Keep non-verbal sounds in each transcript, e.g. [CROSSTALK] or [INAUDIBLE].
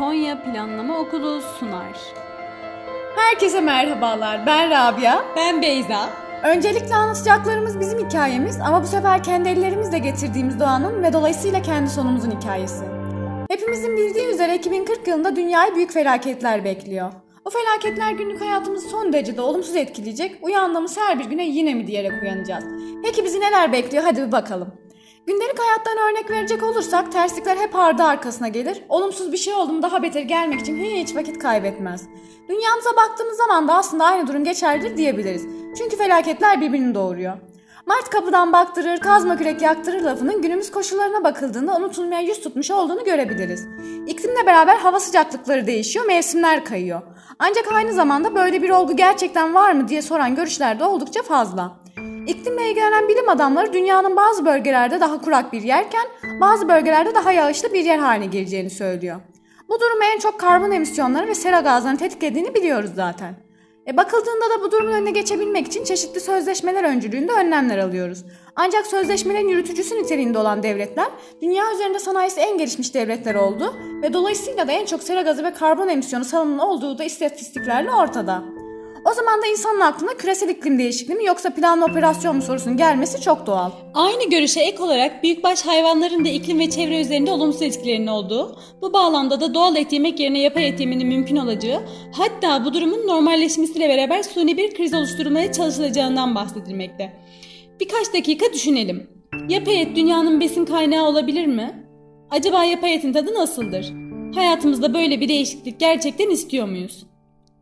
Konya Planlama Okulu sunar. Herkese merhabalar. Ben Rabia. Ben Beyza. Öncelikle anlatacaklarımız bizim hikayemiz ama bu sefer kendi ellerimizle getirdiğimiz doğanın ve dolayısıyla kendi sonumuzun hikayesi. Hepimizin bildiği üzere 2040 yılında dünyayı büyük felaketler bekliyor. O felaketler günlük hayatımızı son derecede olumsuz etkileyecek, uyandığımız her bir güne yine mi diyerek uyanacağız. Peki bizi neler bekliyor hadi bir bakalım. Gündelik hayattan örnek verecek olursak terslikler hep ardı arkasına gelir. Olumsuz bir şey oldu mu daha beter gelmek için hiç vakit kaybetmez. Dünyamıza baktığımız zaman da aslında aynı durum geçerlidir diyebiliriz. Çünkü felaketler birbirini doğuruyor. Mart kapıdan baktırır, kazma kürek yaktırır lafının günümüz koşullarına bakıldığında unutulmaya yüz tutmuş olduğunu görebiliriz. İklimle beraber hava sıcaklıkları değişiyor, mevsimler kayıyor. Ancak aynı zamanda böyle bir olgu gerçekten var mı diye soran görüşler de oldukça fazla. İklimle ilgilenen bilim adamları dünyanın bazı bölgelerde daha kurak bir yerken bazı bölgelerde daha yağışlı bir yer haline geleceğini söylüyor. Bu durum en çok karbon emisyonları ve sera gazlarını tetiklediğini biliyoruz zaten. E bakıldığında da bu durumun önüne geçebilmek için çeşitli sözleşmeler öncülüğünde önlemler alıyoruz. Ancak sözleşmelerin yürütücüsü niteliğinde olan devletler dünya üzerinde sanayisi en gelişmiş devletler oldu ve dolayısıyla da en çok sera gazı ve karbon emisyonu salımının olduğu da istatistiklerle ortada. O zaman da insanın aklına küresel iklim değişikliği mi yoksa planlı operasyon mu sorusunun gelmesi çok doğal. Aynı görüşe ek olarak büyükbaş hayvanların da iklim ve çevre üzerinde olumsuz etkilerinin olduğu, bu bağlamda da doğal et yemek yerine yapay et yemenin mümkün olacağı, hatta bu durumun normalleşmesiyle beraber suni bir kriz oluşturulmaya çalışılacağından bahsedilmekte. Birkaç dakika düşünelim. Yapay et dünyanın besin kaynağı olabilir mi? Acaba yapay etin tadı nasıldır? Hayatımızda böyle bir değişiklik gerçekten istiyor muyuz?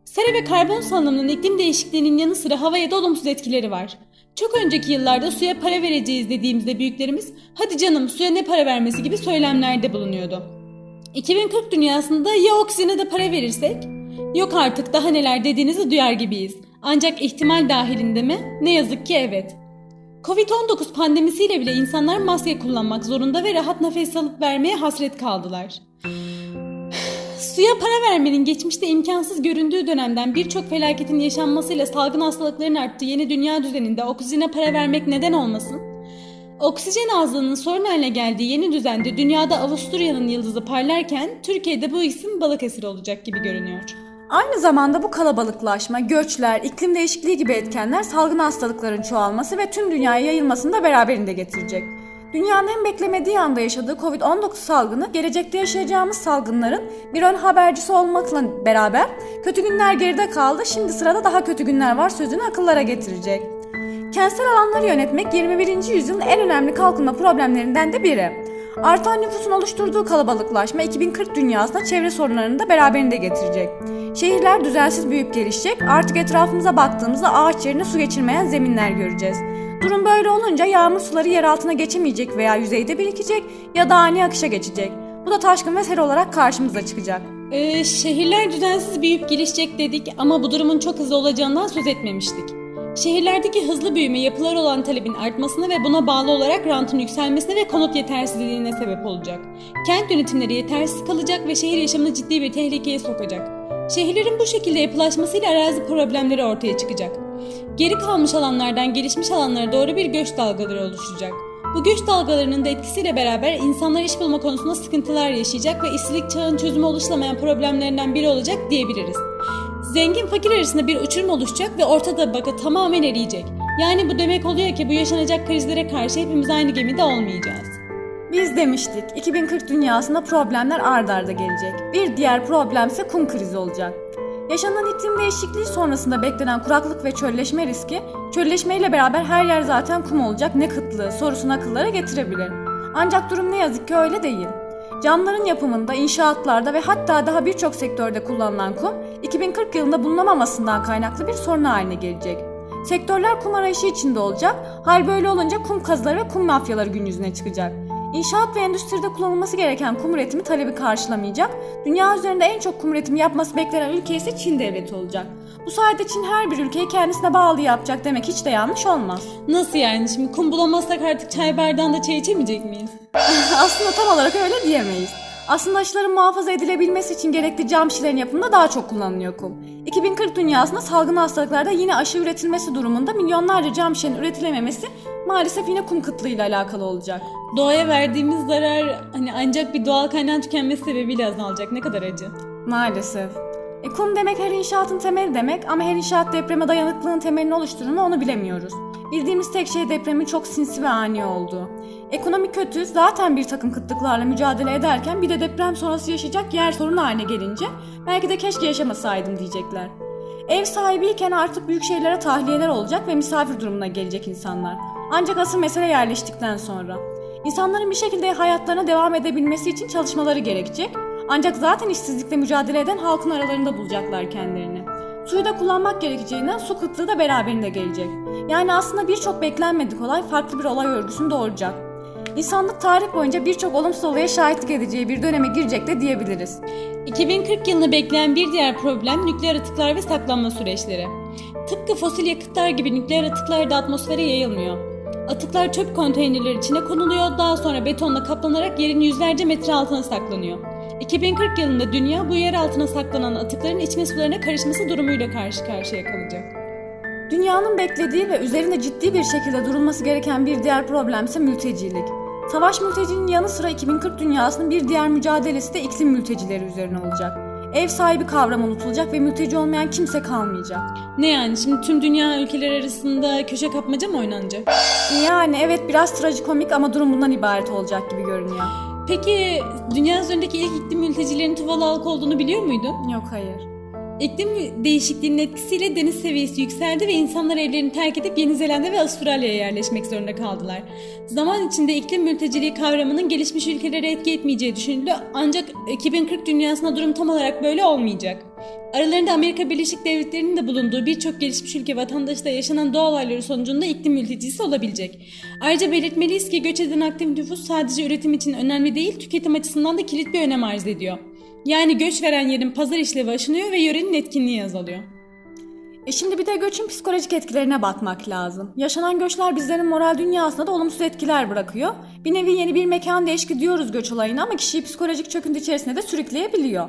Sera ve karbon salınımının iklim değişikliğinin yanı sıra havaya da olumsuz etkileri var. Çok önceki yıllarda suya para vereceğiz dediğimizde büyüklerimiz hadi canım suya ne para vermesi gibi söylemlerde bulunuyordu. 2040 dünyasında ya oksijene de para verirsek? Yok artık daha neler dediğinizi duyar gibiyiz. Ancak ihtimal dahilinde mi? Ne yazık ki evet. Covid-19 pandemisiyle bile insanlar maske kullanmak zorunda ve rahat nefes alıp vermeye hasret kaldılar. Suya para vermenin geçmişte imkansız göründüğü dönemden birçok felaketin yaşanmasıyla salgın hastalıkların arttığı yeni dünya düzeninde oksijene para vermek neden olmasın? Oksijen azlığının sorun haline geldiği yeni düzende dünyada Avusturya'nın yıldızı parlarken Türkiye'de bu isim Balıkesir olacak gibi görünüyor. Aynı zamanda bu kalabalıklaşma, göçler, iklim değişikliği gibi etkenler salgın hastalıkların çoğalması ve tüm dünyaya yayılmasını da beraberinde getirecek. Dünyanın en beklemediği anda yaşadığı Covid-19 salgını gelecekte yaşayacağımız salgınların bir ön habercisi olmakla beraber kötü günler geride kaldı, şimdi sırada daha kötü günler var sözünü akıllara getirecek. Kentsel alanları yönetmek 21. yüzyılın en önemli kalkınma problemlerinden de biri. Artan nüfusun oluşturduğu kalabalıklaşma 2040 dünyasında çevre sorunlarını da beraberinde getirecek. Şehirler düzensiz büyüyüp gelişecek, artık etrafımıza baktığımızda ağaç yerine su geçirmeyen zeminler göreceğiz. Durum böyle olunca yağmur suları yer altına geçemeyecek veya yüzeyde birikecek ya da ani akışa geçecek. Bu da taşkın ve sel olarak karşımıza çıkacak. Ee, şehirler düzensiz büyüyüp gelişecek dedik ama bu durumun çok hızlı olacağından söz etmemiştik. Şehirlerdeki hızlı büyüme yapılar olan talebin artmasına ve buna bağlı olarak rantın yükselmesine ve konut yetersizliğine sebep olacak. Kent yönetimleri yetersiz kalacak ve şehir yaşamını ciddi bir tehlikeye sokacak. Şehirlerin bu şekilde yapılaşmasıyla arazi problemleri ortaya çıkacak. Geri kalmış alanlardan gelişmiş alanlara doğru bir göç dalgaları oluşacak. Bu göç dalgalarının da etkisiyle beraber insanlar iş bulma konusunda sıkıntılar yaşayacak ve işsizlik çağın çözümü oluşturamayan problemlerinden biri olacak diyebiliriz. Zengin fakir arasında bir uçurum oluşacak ve orta tabaka tamamen eriyecek. Yani bu demek oluyor ki bu yaşanacak krizlere karşı hepimiz aynı gemide olmayacağız. Biz demiştik 2040 dünyasında problemler ard arda gelecek. Bir diğer problem ise kum krizi olacak. Yaşanan iklim değişikliği sonrasında beklenen kuraklık ve çölleşme riski, çölleşmeyle beraber her yer zaten kum olacak ne kıtlığı sorusunu akıllara getirebilir. Ancak durum ne yazık ki öyle değil. Camların yapımında, inşaatlarda ve hatta daha birçok sektörde kullanılan kum, 2040 yılında bulunamamasından kaynaklı bir sorun haline gelecek. Sektörler kum arayışı içinde olacak, hal böyle olunca kum kazıları ve kum mafyaları gün yüzüne çıkacak. İnşaat ve endüstride kullanılması gereken kum üretimi talebi karşılamayacak. Dünya üzerinde en çok kum üretimi yapması beklenen ülke ise Çin devleti olacak. Bu sayede Çin her bir ülkeyi kendisine bağlı yapacak demek hiç de yanlış olmaz. Nasıl yani şimdi kum bulamazsak artık çay bardağında çay içemeyecek miyiz? [LAUGHS] Aslında tam olarak öyle diyemeyiz. Aslında aşıların muhafaza edilebilmesi için gerekli cam şişelerin yapımında daha çok kullanılıyor kum. 2040 dünyasında salgın hastalıklarda yine aşı üretilmesi durumunda milyonlarca cam şişenin üretilememesi maalesef yine kum kıtlığıyla alakalı olacak. Doğaya verdiğimiz zarar hani ancak bir doğal kaynağın tükenmesi sebebiyle azalacak. Ne kadar acı. Maalesef. E, kum demek her inşaatın temeli demek ama her inşaat depreme dayanıklılığın temelini oluşturur mu onu bilemiyoruz. Bildiğimiz tek şey depremin çok sinsi ve ani olduğu. Ekonomi kötü, zaten bir takım kıtlıklarla mücadele ederken bir de deprem sonrası yaşayacak yer sorunu haline gelince belki de keşke yaşamasaydım diyecekler. Ev sahibiyken artık büyük şehirlere tahliyeler olacak ve misafir durumuna gelecek insanlar. Ancak asıl mesele yerleştikten sonra. İnsanların bir şekilde hayatlarına devam edebilmesi için çalışmaları gerekecek. Ancak zaten işsizlikle mücadele eden halkın aralarında bulacaklar kendilerini. Suyu da kullanmak gerekeceğinden su kıtlığı da beraberinde gelecek. Yani aslında birçok beklenmedik olay farklı bir olay örgüsünü doğuracak. İnsanlık tarih boyunca birçok olumsuz olaya şahitlik edeceği bir döneme girecek de diyebiliriz. 2040 yılını bekleyen bir diğer problem nükleer atıklar ve saklanma süreçleri. Tıpkı fosil yakıtlar gibi nükleer atıklar da atmosfere yayılmıyor. Atıklar çöp konteynerler içine konuluyor, daha sonra betonla kaplanarak yerin yüzlerce metre altına saklanıyor. 2040 yılında dünya bu yer altına saklanan atıkların içme sularına karışması durumuyla karşı karşıya kalacak. Dünyanın beklediği ve üzerinde ciddi bir şekilde durulması gereken bir diğer problem ise mültecilik. Savaş mültecinin yanı sıra 2040 dünyasının bir diğer mücadelesi de iklim mültecileri üzerine olacak. Ev sahibi kavramı unutulacak ve mülteci olmayan kimse kalmayacak. Ne yani şimdi tüm dünya ülkeleri arasında köşe kapmaca mı oynanacak? Yani evet biraz trajikomik ama durum bundan ibaret olacak gibi görünüyor. Peki dünya üzerindeki ilk iklim mültecilerinin Tuvalı halk olduğunu biliyor muydun? Yok hayır. İklim değişikliğinin etkisiyle deniz seviyesi yükseldi ve insanlar evlerini terk edip Yeni Zelanda ve Avustralya'ya yerleşmek zorunda kaldılar. Zaman içinde iklim mülteciliği kavramının gelişmiş ülkelere etki etmeyeceği düşünüldü ancak 2040 dünyasında durum tam olarak böyle olmayacak. Aralarında Amerika Birleşik Devletleri'nin de bulunduğu birçok gelişmiş ülke vatandaşı da yaşanan doğal olayları sonucunda iklim mültecisi olabilecek. Ayrıca belirtmeliyiz ki göç eden aktif nüfus sadece üretim için önemli değil, tüketim açısından da kilit bir önem arz ediyor. Yani göç veren yerin pazar işlevi aşınıyor ve yörenin etkinliği azalıyor. E şimdi bir de göçün psikolojik etkilerine bakmak lazım. Yaşanan göçler bizlerin moral dünyasında da olumsuz etkiler bırakıyor. Bir nevi yeni bir mekan değişki diyoruz göç olayına ama kişiyi psikolojik çöküntü içerisinde de sürükleyebiliyor.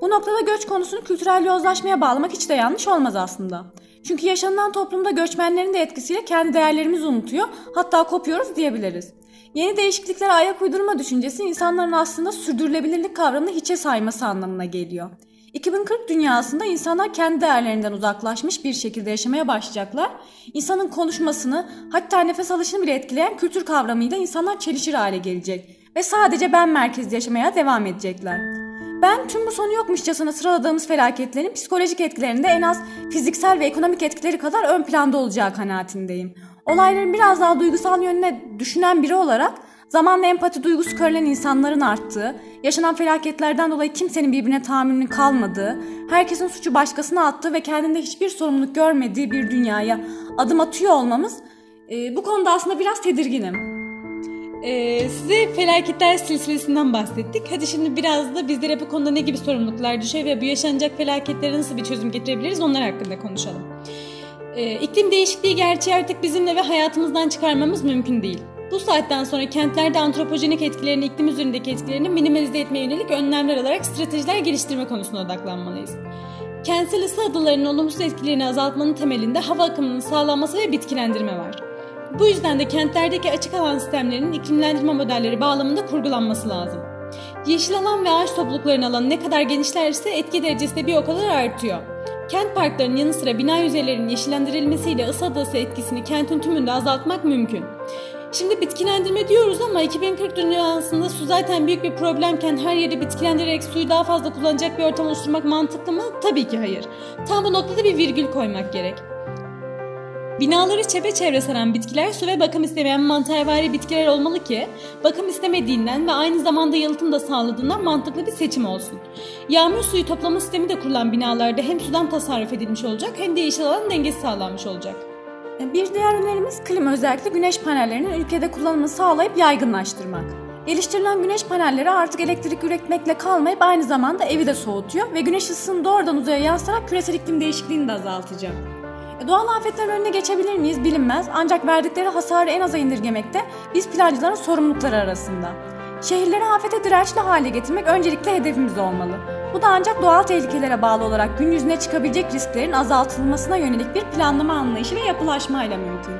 Bu noktada göç konusunu kültürel yozlaşmaya bağlamak hiç de yanlış olmaz aslında. Çünkü yaşanılan toplumda göçmenlerin de etkisiyle kendi değerlerimizi unutuyor, hatta kopuyoruz diyebiliriz. Yeni değişikliklere ayak uydurma düşüncesi insanların aslında sürdürülebilirlik kavramını hiçe sayması anlamına geliyor. 2040 dünyasında insanlar kendi değerlerinden uzaklaşmış bir şekilde yaşamaya başlayacaklar. İnsanın konuşmasını hatta nefes alışını bile etkileyen kültür kavramıyla insanlar çelişir hale gelecek. Ve sadece ben merkezli yaşamaya devam edecekler. Ben tüm bu sonu yokmuşçasına sıraladığımız felaketlerin psikolojik etkilerinde en az fiziksel ve ekonomik etkileri kadar ön planda olacağı kanaatindeyim. Olayların biraz daha duygusal yönüne düşünen biri olarak zamanla empati duygusu körülen insanların arttığı, yaşanan felaketlerden dolayı kimsenin birbirine tahammülünün kalmadığı, herkesin suçu başkasına attığı ve kendinde hiçbir sorumluluk görmediği bir dünyaya adım atıyor olmamız e, bu konuda aslında biraz tedirginim. Ee, size felaketler silsilesinden bahsettik. Hadi şimdi biraz da bizlere bu konuda ne gibi sorumluluklar düşüyor ve bu yaşanacak felaketlere nasıl bir çözüm getirebiliriz onlar hakkında konuşalım. Ee, iklim değişikliği gerçeği artık bizimle ve hayatımızdan çıkarmamız mümkün değil. Bu saatten sonra kentlerde antropojenik etkilerini, iklim üzerindeki etkilerini minimalize etmeye yönelik önlemler alarak stratejiler geliştirme konusuna odaklanmalıyız. Kentsel ısı adalarının olumsuz etkilerini azaltmanın temelinde hava akımının sağlanması ve bitkilendirme var. Bu yüzden de kentlerdeki açık alan sistemlerinin iklimlendirme modelleri bağlamında kurgulanması lazım. Yeşil alan ve ağaç topluluklarının alanı ne kadar genişlerse etki derecesi de bir o kadar artıyor. Kent parklarının yanı sıra bina yüzeylerinin yeşillendirilmesiyle ısı adası etkisini kentin tümünde azaltmak mümkün. Şimdi bitkilendirme diyoruz ama 2040 dünyasında su zaten büyük bir problemken her yeri bitkilendirerek suyu daha fazla kullanacak bir ortam oluşturmak mantıklı mı? Tabii ki hayır. Tam bu noktada bir virgül koymak gerek. Binaları çepeçevre saran bitkiler su ve bakım istemeyen mantarvari bitkiler olmalı ki bakım istemediğinden ve aynı zamanda yalıtım da sağladığından mantıklı bir seçim olsun. Yağmur suyu toplama sistemi de kurulan binalarda hem sudan tasarruf edilmiş olacak hem de yeşil alan dengesi sağlanmış olacak. Bir diğer önerimiz klima özellikle güneş panellerinin ülkede kullanımını sağlayıp yaygınlaştırmak. Geliştirilen güneş panelleri artık elektrik üretmekle kalmayıp aynı zamanda evi de soğutuyor ve güneş ısısını doğrudan uzaya yansıtarak küresel iklim değişikliğini de azaltacak. Doğal afetlerin önüne geçebilir miyiz bilinmez ancak verdikleri hasarı en aza indirgemekte biz plancıların sorumlulukları arasında. Şehirleri afete dirençli hale getirmek öncelikle hedefimiz olmalı. Bu da ancak doğal tehlikelere bağlı olarak gün yüzüne çıkabilecek risklerin azaltılmasına yönelik bir planlama anlayışı ve yapılaşmayla mümkün.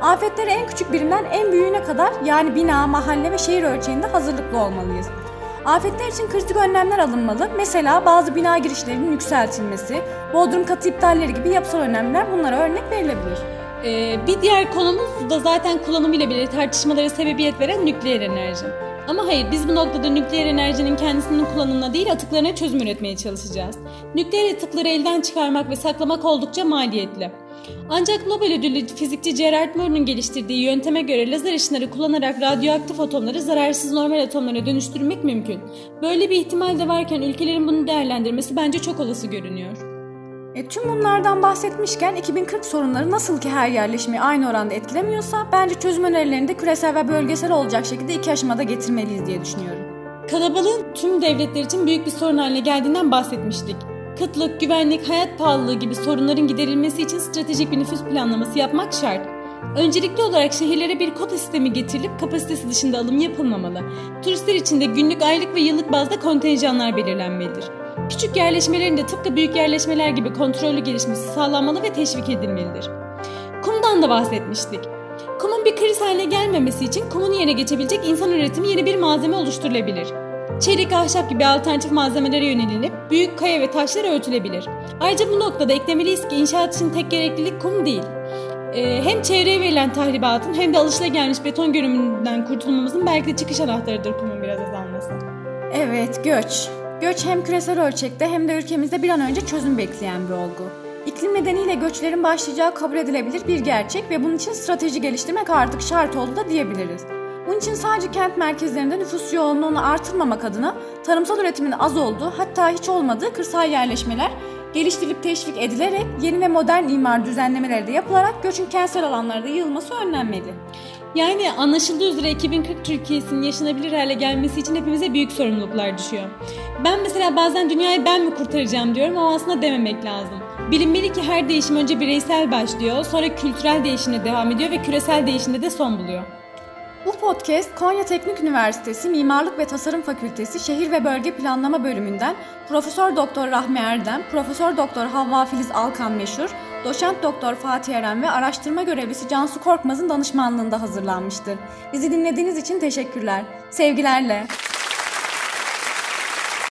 Afetleri en küçük birimden en büyüğüne kadar yani bina, mahalle ve şehir ölçeğinde hazırlıklı olmalıyız. Afetler için kritik önlemler alınmalı. Mesela bazı bina girişlerinin yükseltilmesi, bodrum katı iptalleri gibi yapısal önlemler bunlara örnek verilebilir. Ee, bir diğer konumuz da zaten kullanımıyla bile tartışmalara sebebiyet veren nükleer enerji. Ama hayır biz bu noktada nükleer enerjinin kendisinin kullanımına değil atıklarına çözüm üretmeye çalışacağız. Nükleer atıkları elden çıkarmak ve saklamak oldukça maliyetli. Ancak Nobel ödüllü fizikçi Gerard Moore'un geliştirdiği yönteme göre lazer ışınları kullanarak radyoaktif atomları zararsız normal atomlara dönüştürmek mümkün. Böyle bir ihtimal de varken ülkelerin bunu değerlendirmesi bence çok olası görünüyor. E, tüm bunlardan bahsetmişken 2040 sorunları nasıl ki her yerleşmeyi aynı oranda etkilemiyorsa bence çözüm önerilerini de küresel ve bölgesel olacak şekilde iki aşamada getirmeliyiz diye düşünüyorum. Kalabalığın tüm devletler için büyük bir sorun haline geldiğinden bahsetmiştik. Kıtlık, güvenlik, hayat pahalılığı gibi sorunların giderilmesi için stratejik bir nüfus planlaması yapmak şart. Öncelikli olarak şehirlere bir kota sistemi getirilip kapasitesi dışında alım yapılmamalı. Turistler için de günlük, aylık ve yıllık bazda kontenjanlar belirlenmelidir. Küçük yerleşmelerin de tıpkı büyük yerleşmeler gibi kontrollü gelişmesi sağlanmalı ve teşvik edilmelidir. Kumdan da bahsetmiştik. Kumun bir kriz haline gelmemesi için kumun yerine geçebilecek insan üretimi yeni bir malzeme oluşturulabilir. Çelik, ahşap gibi alternatif malzemelere yönelinip büyük kaya ve taşlar öğütülebilir. Ayrıca bu noktada eklemeliyiz ki inşaat için tek gereklilik kum değil. Ee, hem çevreye verilen tahribatın hem de alışılagelmiş beton görünümünden kurtulmamızın belki de çıkış anahtarıdır kumun biraz azalması. Evet, göç. Göç hem küresel ölçekte hem de ülkemizde bir an önce çözüm bekleyen bir olgu. İklim nedeniyle göçlerin başlayacağı kabul edilebilir bir gerçek ve bunun için strateji geliştirmek artık şart oldu da diyebiliriz. Bunun için sadece kent merkezlerinde nüfus yoğunluğunu artırmamak adına tarımsal üretimin az olduğu hatta hiç olmadığı kırsal yerleşmeler geliştirilip teşvik edilerek yeni ve modern imar düzenlemeleri de yapılarak göçün kentsel alanlarda yığılması önlenmeli. Yani anlaşıldığı üzere 2040 Türkiye'sinin yaşanabilir hale gelmesi için hepimize büyük sorumluluklar düşüyor. Ben mesela bazen dünyayı ben mi kurtaracağım diyorum ama aslında dememek lazım. Bilinmeli ki her değişim önce bireysel başlıyor, sonra kültürel değişimle devam ediyor ve küresel değişimde de son buluyor. Bu podcast Konya Teknik Üniversitesi Mimarlık ve Tasarım Fakültesi Şehir ve Bölge Planlama bölümünden Profesör Doktor Rahmi Erdem, Profesör Doktor Havva Filiz Alkan Meşhur, Doçent Doktor Fatih Eren ve araştırma görevlisi Cansu Korkmaz'ın danışmanlığında hazırlanmıştır. Bizi dinlediğiniz için teşekkürler. Sevgilerle.